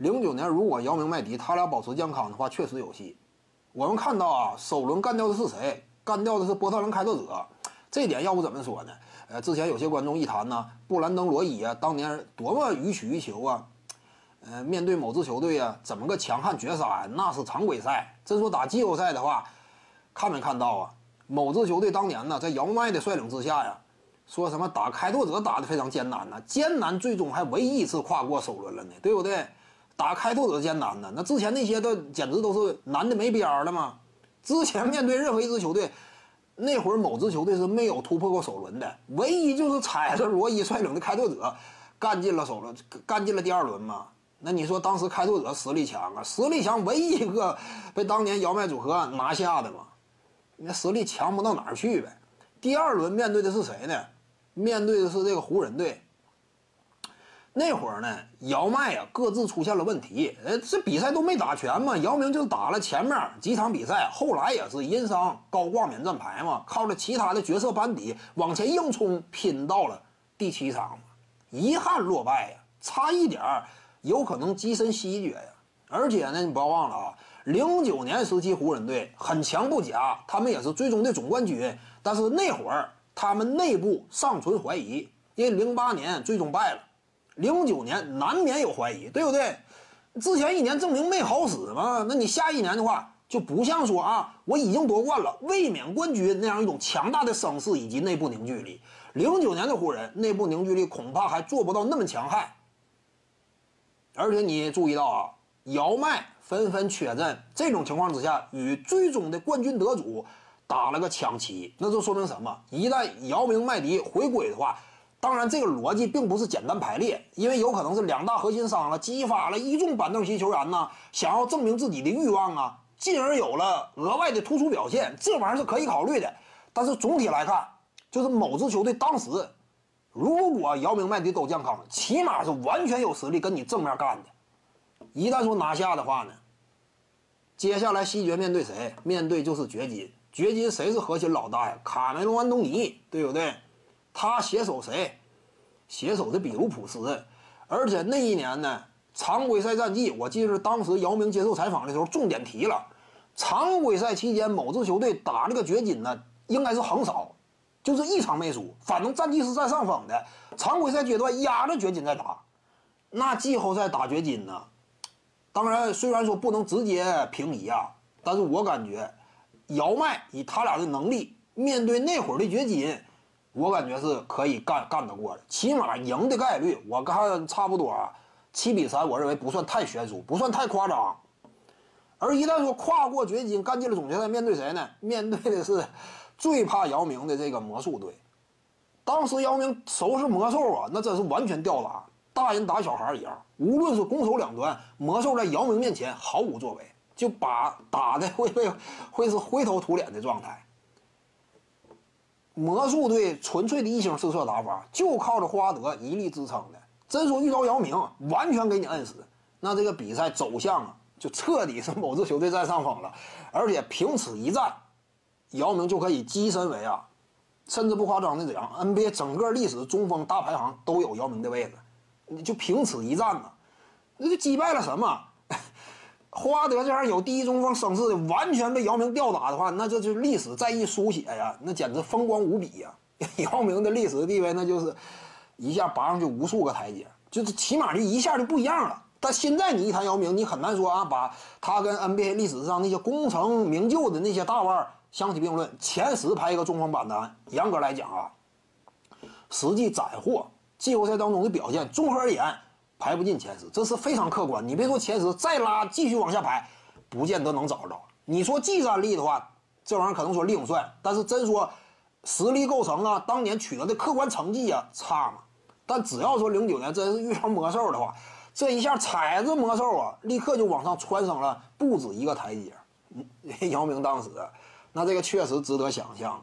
零九年如果姚明、麦迪他俩保持健康的话，确实有戏。我们看到啊，首轮干掉的是谁？干掉的是波特兰开拓者。这点要不怎么说呢？呃，之前有些观众一谈呢，布兰登·罗伊啊，当年多么予取予求啊！呃，面对某支球队啊，怎么个强悍绝杀？那是常规赛。真说打季后赛的话，看没看到啊？某支球队当年呢，在姚麦的率领之下呀，说什么打开拓者打得非常艰难呢？艰难，最终还唯一一次跨过首轮了呢，对不对？打开拓者艰难呢，那之前那些都简直都是难的没边儿了嘛。之前面对任何一支球队，那会儿某支球队是没有突破过首轮的，唯一就是踩着罗伊率领的开拓者干进了首轮，干进了第二轮嘛。那你说当时开拓者实力强啊，实力强，唯一一个被当年姚麦组合拿下的嘛，那实力强不到哪儿去呗。第二轮面对的是谁呢？面对的是这个湖人队。那会儿呢，姚麦啊各自出现了问题，呃，这比赛都没打全嘛。姚明就打了前面几场比赛，后来也是因伤高挂免战牌嘛，靠着其他的角色班底往前硬冲，拼到了第七场，遗憾落败呀，差一点有可能跻身西决呀。而且呢，你不要忘了啊，零九年时期湖人队很强不假，他们也是最终的总冠军，但是那会儿他们内部尚存怀疑，因为零八年最终败了。零九年难免有怀疑，对不对？之前一年证明没好使嘛，那你下一年的话就不像说啊，我已经夺冠了，卫冕冠军那样一种强大的声势以及内部凝聚力。零九年的湖人内部凝聚力恐怕还做不到那么强悍。而且你注意到啊，姚麦纷纷缺阵，这种情况之下，与最终的冠军得主打了个抢七，那就说明什么？一旦姚明、麦迪回归的话。当然，这个逻辑并不是简单排列，因为有可能是两大核心伤了，激发了一众板凳席球员呢，想要证明自己的欲望啊，进而有了额外的突出表现，这玩意儿是可以考虑的。但是总体来看，就是某支球队当时，如果姚明、麦迪都健康，起码是完全有实力跟你正面干的。一旦说拿下的话呢，接下来西决面对谁？面对就是掘金。掘金谁是核心老大呀？卡梅隆·安东尼，对不对？他携手谁？携手的比卢普斯，而且那一年呢，常规赛战绩，我记得当时姚明接受采访的时候重点提了，常规赛期间某支球队打这个掘金呢，应该是横扫，就是一场没输，反正战绩是占上风的。常规赛阶段压着掘金在打，那季后赛打掘金呢？当然，虽然说不能直接平移啊，但是我感觉，姚麦以他俩的能力，面对那会儿的掘金。我感觉是可以干干得过的，起码赢的概率我看差不多啊七比三，我认为不算太悬殊，不算太夸张。而一旦说跨过掘金干进了总决赛，面对谁呢？面对的是最怕姚明的这个魔术队。当时姚明收拾魔兽啊，那真是完全吊打，大人打小孩一样。无论是攻守两端，魔兽在姚明面前毫无作为，就把打的会会会是灰头土脸的状态。魔术队纯粹的一星四射打法，就靠着霍华德一力支撑的。真说遇到姚明，完全给你摁死，那这个比赛走向啊，就彻底是某支球队占上风了。而且凭此一战，姚明就可以跻身为啊，甚至不夸张的讲，NBA 整个历史中锋大排行都有姚明的位置。你就凭此一战呢，那就击败了什么？霍华德这样有第一中锋声势的，完全被姚明吊打的话，那这就是历史再一书写呀，那简直风光无比呀！姚明的历史地位，那就是一下拔上去无数个台阶，就是起码就一下就不一样了。但现在你一谈姚明，你很难说啊，把他跟 NBA 历史上那些功成名就的那些大腕相提并论，前十排一个中锋榜单。严格来讲啊，实际斩获季后赛当中的表现，综合而言。排不进前十，这是非常客观。你别说前十，再拉继续往下排，不见得能找着。你说技战力的话，这玩意儿可能说另算。但是真说实力构成啊，当年取得的客观成绩啊，差嘛。但只要说零九年真是遇上魔兽的话，这一下踩着魔兽啊，立刻就往上蹿升了不止一个台阶。姚明当时，那这个确实值得想象啊。